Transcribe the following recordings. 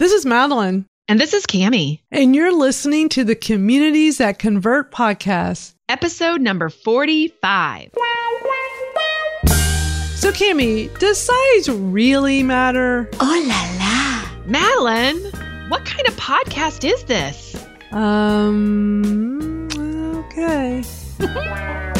This is Madalyn. And this is Kami. And you're listening to the Communities That Convert podcast, episode number 45. So, Kami, does size really matter? Oh la la. Madalyn, what kind of podcast is this? Um, okay.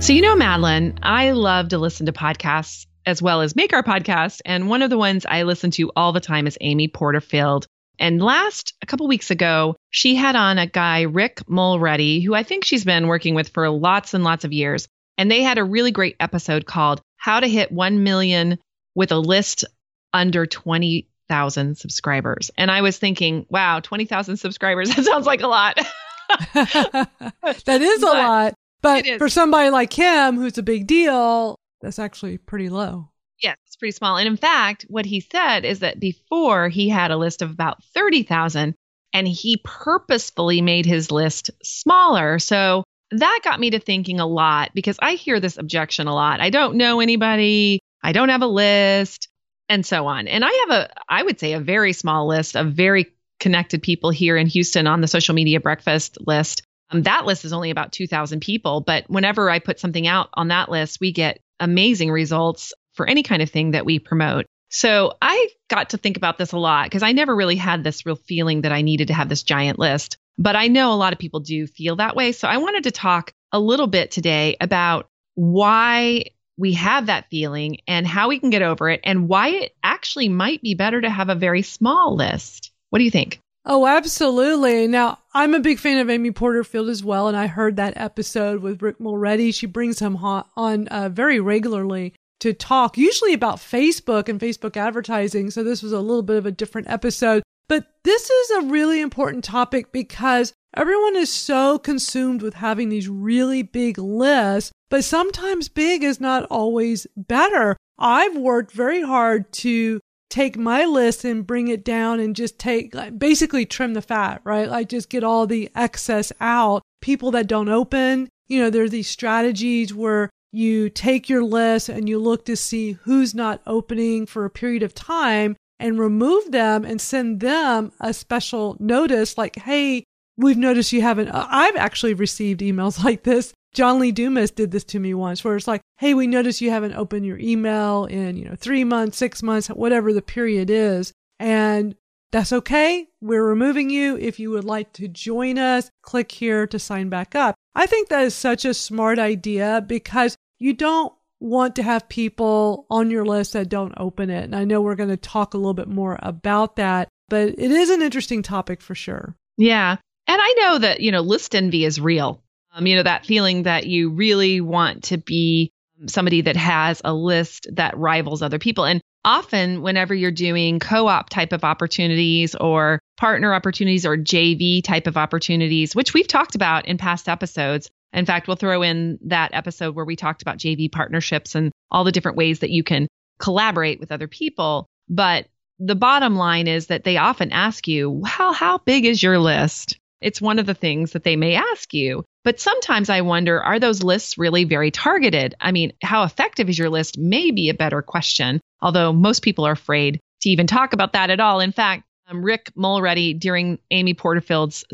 So, you know, Madalyn, I love to listen to podcasts as well as make our podcast. And one of the ones I listen to all the time is Amy Porterfield. And last, a couple weeks ago, she had on a guy, Rick Mulready, who I think she's been working with for lots and lots of years. And they had a really great episode called How to Hit 1 Million with a List Under 20,000 Subscribers. And I was thinking, wow, 20,000 subscribers, that sounds like a lot. that is a lot. But for somebody like him, who's a big deal, that's actually pretty low. Yes, it's pretty small. And in fact, what he said is that before he had a list of about 30,000 and he purposefully made his list smaller. So that got me to thinking a lot because I hear this objection a lot. I don't know anybody, I don't have a list, and so on. And I have a, I would say, a very small list of very connected people here in Houston on the social media breakfast list. Um, that list is only about 2,000 people, but whenever I put something out on that list, we get amazing results for any kind of thing that we promote. So I got to think about this a lot because I never really had this real feeling that I needed to have this giant list. But I know a lot of people do feel that way. So I wanted to talk a little bit today about why we have that feeling and how we can get over it and why it actually might be better to have a very small list. What do you think? Oh, absolutely. Now, I'm a big fan of Amy Porterfield as well, and I heard that episode with Rick Mulready. She brings him on uh, very regularly to talk, usually about Facebook and Facebook advertising. So this was a little bit of a different episode. But this is a really important topic because everyone is so consumed with having these really big lists, but sometimes big is not always better. I've worked very hard to take my list and bring it down and just take basically trim the fat, right? Like just get all the excess out. People that don't open, you know, there's these strategies where you take your list and you look to see who's not opening for a period of time and remove them and send them a special notice like, Hey, we've noticed you haven't, I've actually received emails like this John Lee Dumas did this to me once where it's like, Hey, we notice you haven't opened your email in, you know, three months, six months, whatever the period is. And that's okay. We're removing you. If you would like to join us, click here to sign back up. I think that is such a smart idea because you don't want to have people on your list that don't open it. And I know we're going to talk a little bit more about that, but it is an interesting topic for sure. Yeah. And I know that, you know, list envy is real. Um, you know, that feeling that you really want to be somebody that has a list that rivals other people. And often, whenever you're doing co op type of opportunities or partner opportunities or JV type of opportunities, which we've talked about in past episodes. In fact, we'll throw in that episode where we talked about JV partnerships and all the different ways that you can collaborate with other people. But the bottom line is that they often ask you, well, how big is your list? It's one of the things that they may ask you. But sometimes I wonder are those lists really very targeted? I mean, how effective is your list may be a better question, although most people are afraid to even talk about that at all. In fact, um, Rick Mulready during Amy Porterfield's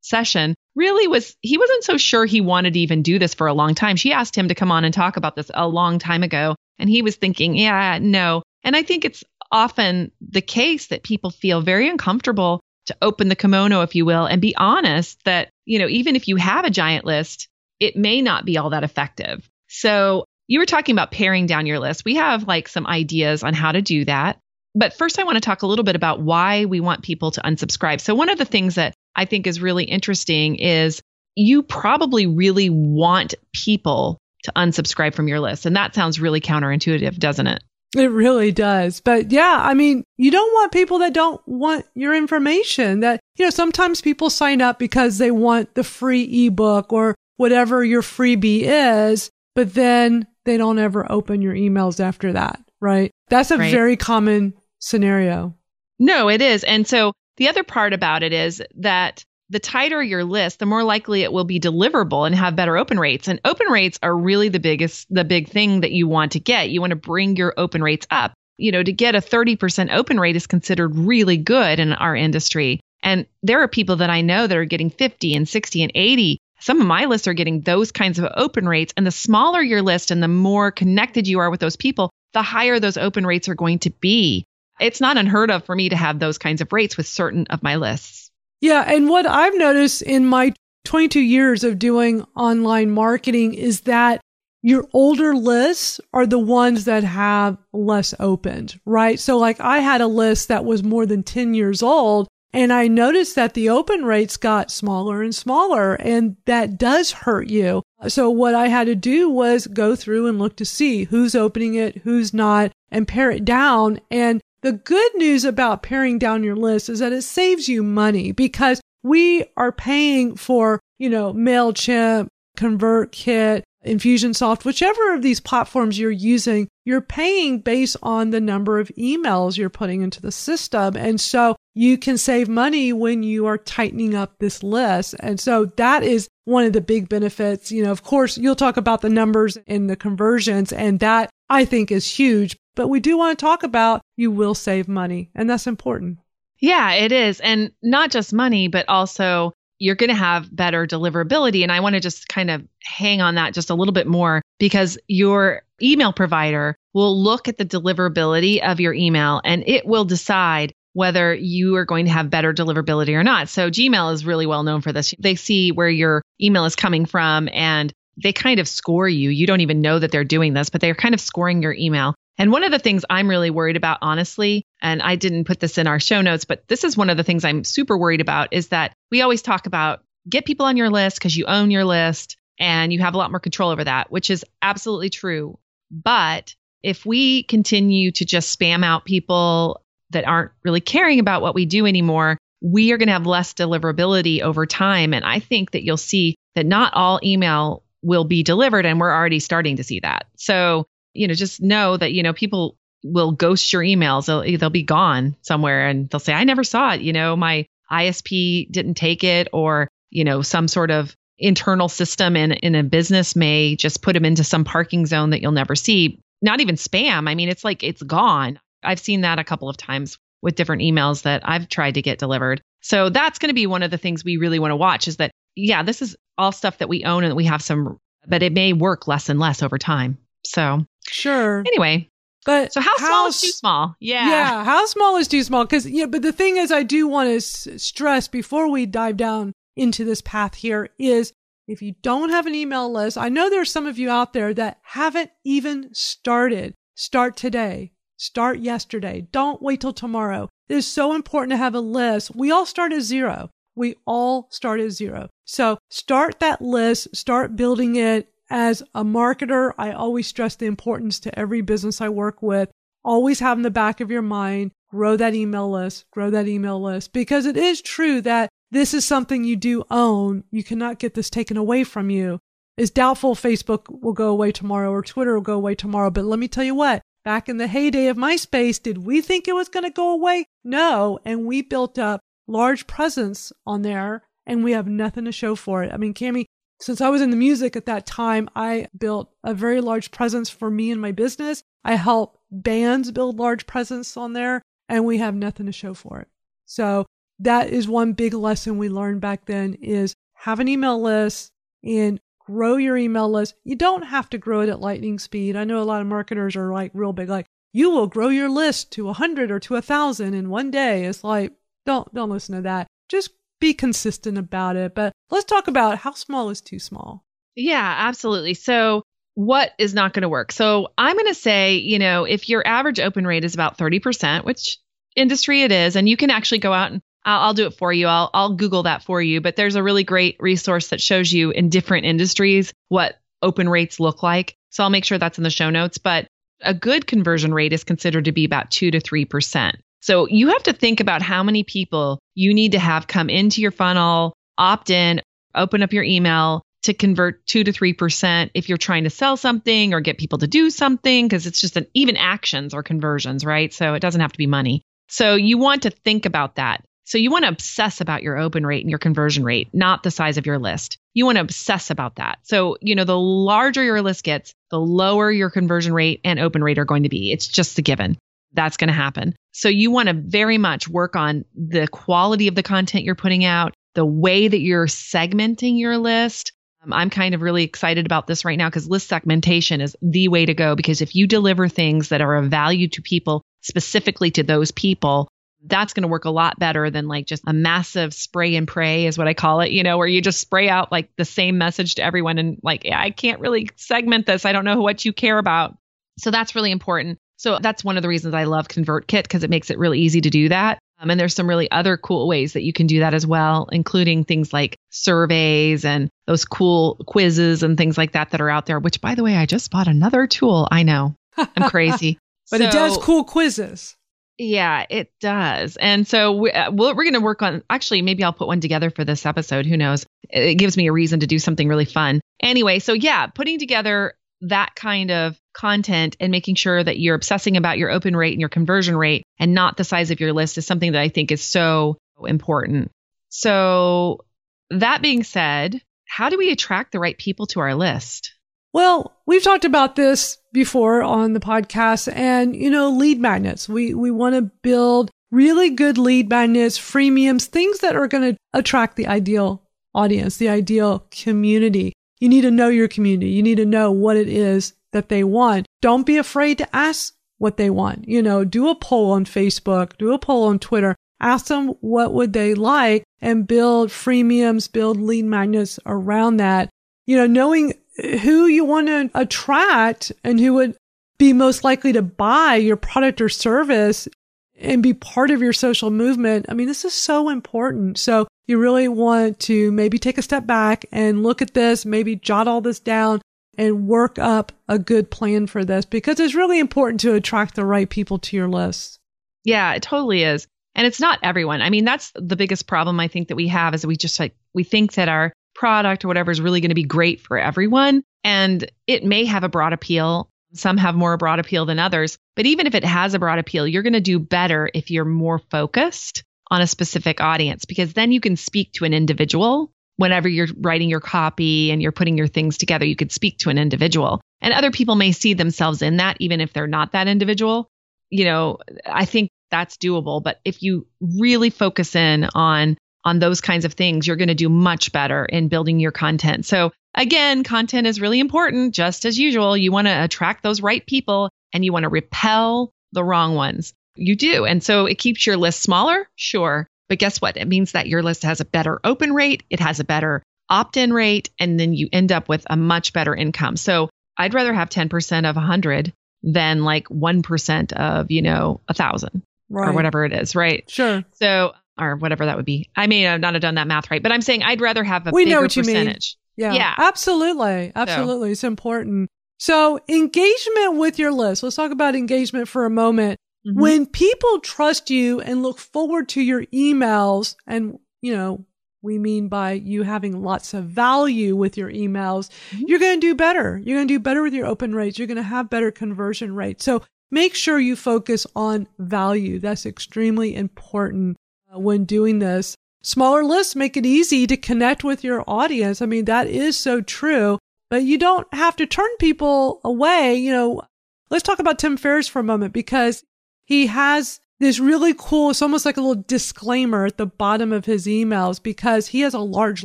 session really was he wasn't so sure he wanted to even do this for a long time. She asked him to come on and talk about this a long time ago and he was thinking, yeah, no. And I think it's often the case that people feel very uncomfortable to open the kimono if you will and be honest that, you know, even if you have a giant list, it may not be all that effective. So, you were talking about paring down your list. We have like some ideas on how to do that. But first, I want to talk a little bit about why we want people to unsubscribe. So, one of the things that I think is really interesting is you probably really want people to unsubscribe from your list. And that sounds really counterintuitive, doesn't it? It really does. But yeah, I mean, you don't want people that don't want your information that, you know, sometimes people sign up because they want the free ebook or whatever your freebie is, but then they don't ever open your emails after that, right? That's a right. very common scenario. No, it is. And so the other part about it is that the tighter your list, the more likely it will be deliverable and have better open rates. And open rates are really the biggest, the big thing that you want to get. You want to bring your open rates up. You know, to get a 30% open rate is considered really good in our industry. And there are people that I know that are getting 50 and 60 and 80. Some of my lists are getting those kinds of open rates. And the smaller your list and the more connected you are with those people, the higher those open rates are going to be. It's not unheard of for me to have those kinds of rates with certain of my lists. Yeah. And what I've noticed in my 22 years of doing online marketing is that your older lists are the ones that have less opened, right? So like I had a list that was more than 10 years old and I noticed that the open rates got smaller and smaller and that does hurt you. So what I had to do was go through and look to see who's opening it, who's not and pare it down. And the good news about paring down your list is that it saves you money because we are paying for, you know, MailChimp, ConvertKit, Infusionsoft, whichever of these platforms you're using, you're paying based on the number of emails you're putting into the system. And so you can save money when you are tightening up this list. And so that is one of the big benefits. You know, of course, you'll talk about the numbers and the conversions, and that I think is huge. But we do want to talk about you will save money, and that's important. Yeah, it is. And not just money, but also you're going to have better deliverability. And I want to just kind of hang on that just a little bit more because your email provider will look at the deliverability of your email and it will decide whether you are going to have better deliverability or not. So Gmail is really well known for this. They see where your email is coming from and they kind of score you. You don't even know that they're doing this, but they're kind of scoring your email. And one of the things I'm really worried about, honestly, and I didn't put this in our show notes, but this is one of the things I'm super worried about is that we always talk about get people on your list because you own your list and you have a lot more control over that, which is absolutely true. But if we continue to just spam out people that aren't really caring about what we do anymore, we are going to have less deliverability over time. And I think that you'll see that not all email will be delivered. And we're already starting to see that. So you know, just know that, you know, people will ghost your emails. They'll, they'll be gone somewhere and they'll say, I never saw it. You know, my ISP didn't take it or, you know, some sort of internal system in, in a business may just put them into some parking zone that you'll never see. Not even spam. I mean, it's like it's gone. I've seen that a couple of times with different emails that I've tried to get delivered. So that's going to be one of the things we really want to watch is that, yeah, this is all stuff that we own and we have some, but it may work less and less over time. So Sure. Anyway. But so how, how small is too small? Yeah. Yeah. How small is too small? Cause yeah, but the thing is, I do want to s- stress before we dive down into this path here is if you don't have an email list, I know there's some of you out there that haven't even started. Start today. Start yesterday. Don't wait till tomorrow. It is so important to have a list. We all start at zero. We all start at zero. So start that list, start building it, as a marketer, I always stress the importance to every business I work with. Always have in the back of your mind, grow that email list, grow that email list, because it is true that this is something you do own. You cannot get this taken away from you. It's doubtful Facebook will go away tomorrow or Twitter will go away tomorrow. But let me tell you what, back in the heyday of MySpace, did we think it was going to go away? No. And we built up large presence on there and we have nothing to show for it. I mean, Kami, since I was in the music at that time, I built a very large presence for me and my business. I help bands build large presence on there and we have nothing to show for it. So that is one big lesson we learned back then is have an email list and grow your email list. You don't have to grow it at lightning speed. I know a lot of marketers are like real big, like you will grow your list to a hundred or to a thousand in one day. It's like, don't, don't listen to that. Just be consistent about it. But let's talk about how small is too small. Yeah, absolutely. So what is not going to work? So I'm going to say, you know, if your average open rate is about 30%, which industry it is, and you can actually go out and I'll, I'll, do it for you. I'll, I'll Google that for you. But there's a really great resource that shows you in different industries what open rates look like. So I'll make sure that's in the show notes. But a good conversion rate is considered to be about two to 3%. So you have to think about how many people you need to have come into your funnel, opt in, open up your email to convert two to 3% if you're trying to sell something or get people to do something, because it's just an even actions or conversions, right? So it doesn't have to be money. So you want to think about that. So you want to obsess about your open rate and your conversion rate, not the size of your list. You want to obsess about that. So, you know, the larger your list gets, the lower your conversion rate and open rate are going to be. It's just a given. That's going to happen. So you want to very much work on the quality of the content you're putting out, the way that you're segmenting your list. Um, I'm kind of really excited about this right now because list segmentation is the way to go because if you deliver things that are of value to people, specifically to those people, that's going to work a lot better than like just a massive spray and pray is what I call it, you know, where you just spray out like the same message to everyone and like, I can't really segment this. I don't know what you care about. So that's really important. So that's one of the reasons I love ConvertKit because it makes it really easy to do that. Um, and there's some really other cool ways that you can do that as well, including things like surveys and those cool quizzes and things like that that are out there, which by the way, I just bought another tool. I know I'm crazy. but so, it does cool quizzes. Yeah, it does. And so we, uh, we're, we're going to work on, actually, maybe I'll put one together for this episode. Who knows? It gives me a reason to do something really fun. Anyway, so yeah, putting together that kind of content and making sure that you're obsessing about your open rate and your conversion rate and not the size of your list is something that I think is so important. So, that being said, how do we attract the right people to our list? Well, we've talked about this before on the podcast and, you know, lead magnets. We, we want to build really good lead magnets, freemiums, things that are going to attract the ideal audience, the ideal community. You need to know your community. You need to know what it is that they want. Don't be afraid to ask what they want. You know, do a poll on Facebook, do a poll on Twitter, ask them what would they like and build freemiums, build lead magnets around that. You know, knowing who you want to attract and who would be most likely to buy your product or service and be part of your social movement. I mean, this is so important. So you really want to maybe take a step back and look at this, maybe jot all this down and work up a good plan for this because it's really important to attract the right people to your list. Yeah, it totally is. And it's not everyone. I mean, that's the biggest problem I think that we have is we just like, we think that our product or whatever is really going to be great for everyone. And it may have a broad appeal. Some have more broad appeal than others. But even if it has a broad appeal, you're going to do better if you're more focused on a specific audience because then you can speak to an individual. Whenever you're writing your copy and you're putting your things together, you could speak to an individual. And other people may see themselves in that, even if they're not that individual. You know, I think that's doable. But if you really focus in on on those kinds of things, you're going to do much better in building your content. So again, content is really important. Just as usual, you want to attract those right people and you want to repel the wrong ones. You do. And so it keeps your list smaller, sure. But guess what? It means that your list has a better open rate, it has a better opt in rate, and then you end up with a much better income. So I'd rather have 10% of 100 than like 1% of, you know, a thousand right. or whatever it is, right? Sure. So or whatever that would be. I may not have done that math right, but I'm saying I'd rather have a we bigger know what you percentage. Mean. Yeah, yeah, absolutely, absolutely, so. it's important. So engagement with your list. Let's talk about engagement for a moment. Mm-hmm. When people trust you and look forward to your emails, and you know we mean by you having lots of value with your emails, mm-hmm. you're going to do better. You're going to do better with your open rates. You're going to have better conversion rates. So make sure you focus on value. That's extremely important when doing this. Smaller lists make it easy to connect with your audience. I mean, that is so true, but you don't have to turn people away. You know, let's talk about Tim Ferriss for a moment because he has this really cool, it's almost like a little disclaimer at the bottom of his emails because he has a large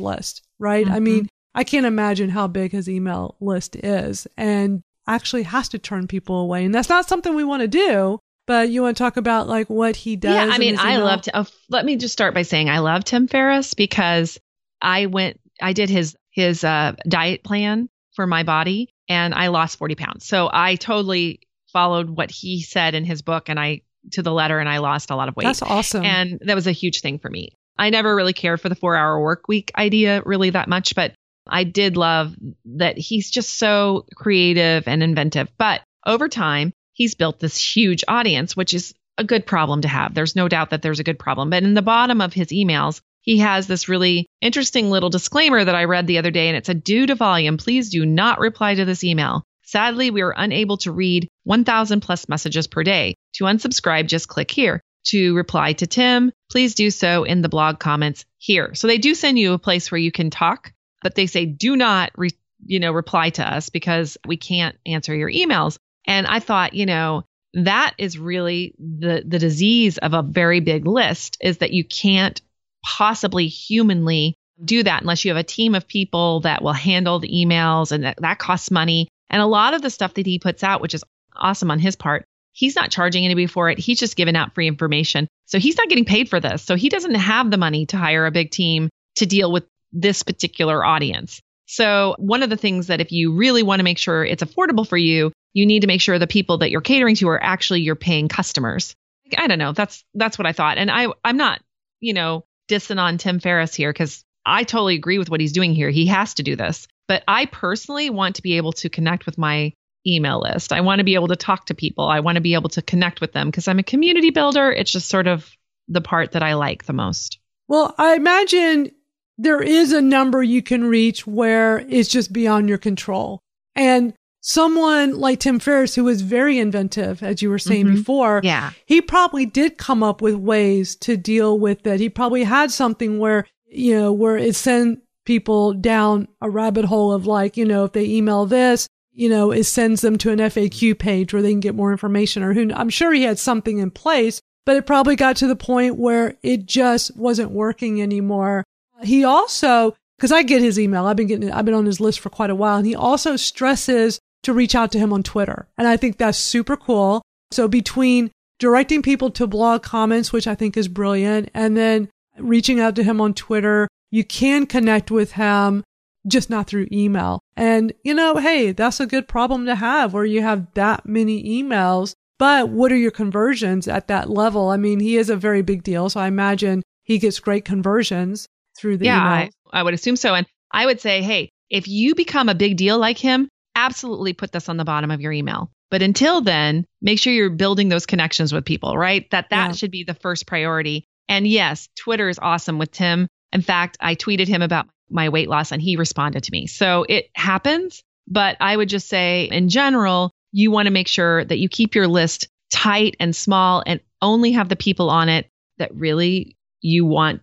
list, right? Mm-hmm. I mean, I can't imagine how big his email list is and actually has to turn people away. And that's not something we want to do. But you want to talk about like what he does? Yeah, I mean, I love to. Oh, let me just start by saying I love Tim Ferriss because I went, I did his his uh, diet plan for my body, and I lost forty pounds. So I totally followed what he said in his book, and I to the letter, and I lost a lot of weight. That's awesome, and that was a huge thing for me. I never really cared for the four hour work week idea really that much, but I did love that he's just so creative and inventive. But over time, he's built this huge audience, which is a good problem to have. There's no doubt that there's a good problem. But in the bottom of his emails, he has this really interesting little disclaimer that I read the other day, and it said, Due to volume, please do not reply to this email. Sadly, we are unable to read 1,000 plus messages per day. To unsubscribe, just click here. To reply to Tim, please do so in the blog comments here. So they do send you a place where you can talk but they say do not re, you know reply to us because we can't answer your emails and i thought you know that is really the the disease of a very big list is that you can't possibly humanly do that unless you have a team of people that will handle the emails and that, that costs money. And a lot of the stuff that he puts out which is awesome on his part he's not charging anybody for it. He's just giving out free information. So he's not getting paid for this. So he doesn't have the money to hire a big team to deal with this particular audience. So, one of the things that if you really want to make sure it's affordable for you, you need to make sure the people that you're catering to are actually your paying customers. I don't know. That's that's what I thought. And I I'm not, you know, dissing on Tim Ferriss here cuz I totally agree with what he's doing here. He has to do this. But I personally want to be able to connect with my email list. I want to be able to talk to people. I want to be able to connect with them because I'm a community builder. It's just sort of the part that I like the most. Well, I imagine there is a number you can reach where it's just beyond your control. And someone like Tim Ferriss, who was very inventive, as you were saying mm-hmm. before, yeah, he probably did come up with ways to deal with it. He probably had something where, you know, where it sent people down a rabbit hole of like, you know, if they email this, you know, it sends them to an FAQ page where they can get more information or who I'm sure he had something in place, but it probably got to the point where it just wasn't working anymore. He also, because I get his email, I've been getting, I've been on his list for quite a while, and he also stresses to reach out to him on Twitter. And I think that's super cool. So between directing people to blog comments, which I think is brilliant, and then reaching out to him on Twitter, you can connect with him, just not through email. And, you know, hey, that's a good problem to have where you have that many emails. But what are your conversions at that level? I mean, he is a very big deal. So I imagine he gets great conversions through the yeah, I, I would assume so. And I would say, hey, if you become a big deal like him, absolutely put this on the bottom of your email. But until then, make sure you're building those connections with people, right? That that yeah. should be the first priority. And yes, Twitter is awesome with Tim. In fact, I tweeted him about my weight loss and he responded to me. So it happens, but I would just say in general, you want to make sure that you keep your list tight and small and only have the people on it that really you want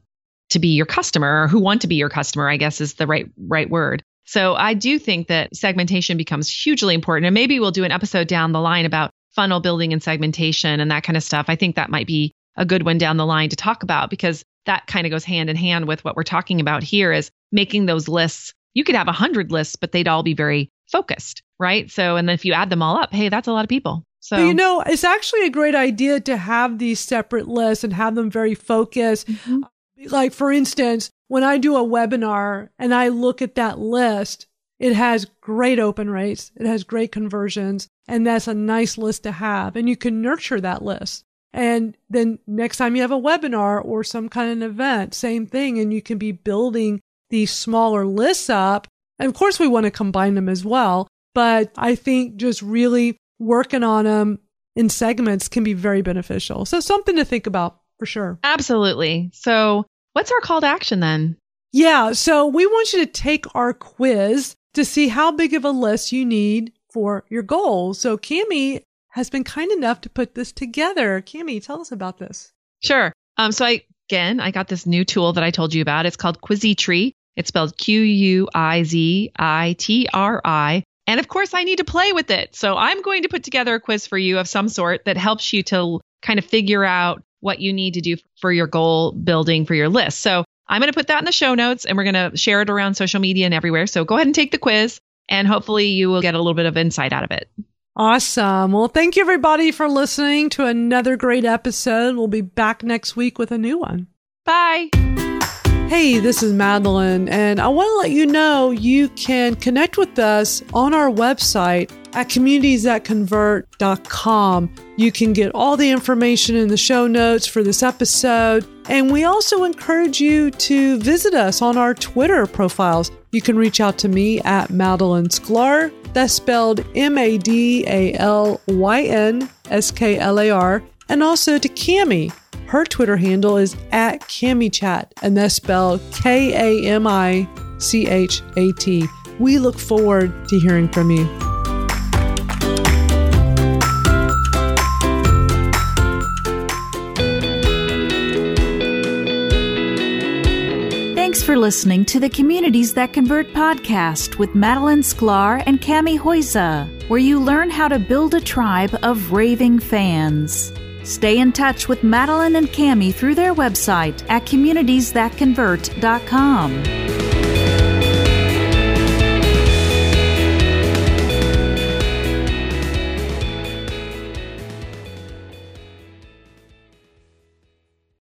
to be your customer or who want to be your customer, I guess is the right right word. So I do think that segmentation becomes hugely important. And maybe we'll do an episode down the line about funnel building and segmentation and that kind of stuff. I think that might be a good one down the line to talk about because that kind of goes hand in hand with what we're talking about here is making those lists. You could have a hundred lists, but they'd all be very focused, right? So, and then if you add them all up, hey, that's a lot of people. So, but you know, it's actually a great idea to have these separate lists and have them very focused. Mm-hmm. Like, for instance, when I do a webinar and I look at that list, it has great open rates. It has great conversions. And that's a nice list to have. And you can nurture that list. And then next time you have a webinar or some kind of event, same thing. And you can be building these smaller lists up. And of course, we want to combine them as well. But I think just really working on them in segments can be very beneficial. So something to think about for sure. Absolutely. So, what's our call to action then? Yeah. So, we want you to take our quiz to see how big of a list you need for your goals. So, Kami has been kind enough to put this together. Kami, tell us about this. Sure. Um, so, I, again, I got this new tool that I told you about. It's called Quizitri. It's spelled Q U I Z I T R I. And of course, I need to play with it. So I'm going to put together a quiz for you of some sort that helps you to kind of figure out what you need to do for your goal building for your list. So I'm going to put that in the show notes and we're going to share it around social media and everywhere. So go ahead and take the quiz and hopefully you will get a little bit of insight out of it. Awesome. Well, thank you everybody for listening to another great episode. We'll be back next week with a new one. Bye. Hey, this is Madalyn, and I want to let you know you can connect with us on our website at communitiesthatconvert.com. You can get all the information in the show notes for this episode, and we also encourage you to visit us on our Twitter profiles. You can reach out to me at Madalyn Sklar. That's spelled M A D A L Y N S K L A R, and also to Kami her Twitter handle is at KamiChat, and that's spelled K A M I C H A T. We look forward to hearing from you. Listening to the Communities That Convert podcast with Madalyn Sklar and Kami Huyse, where you learn how to build a tribe of raving fans. Stay in touch with Madalyn and Kami through their website at communitiesthatconvert.com.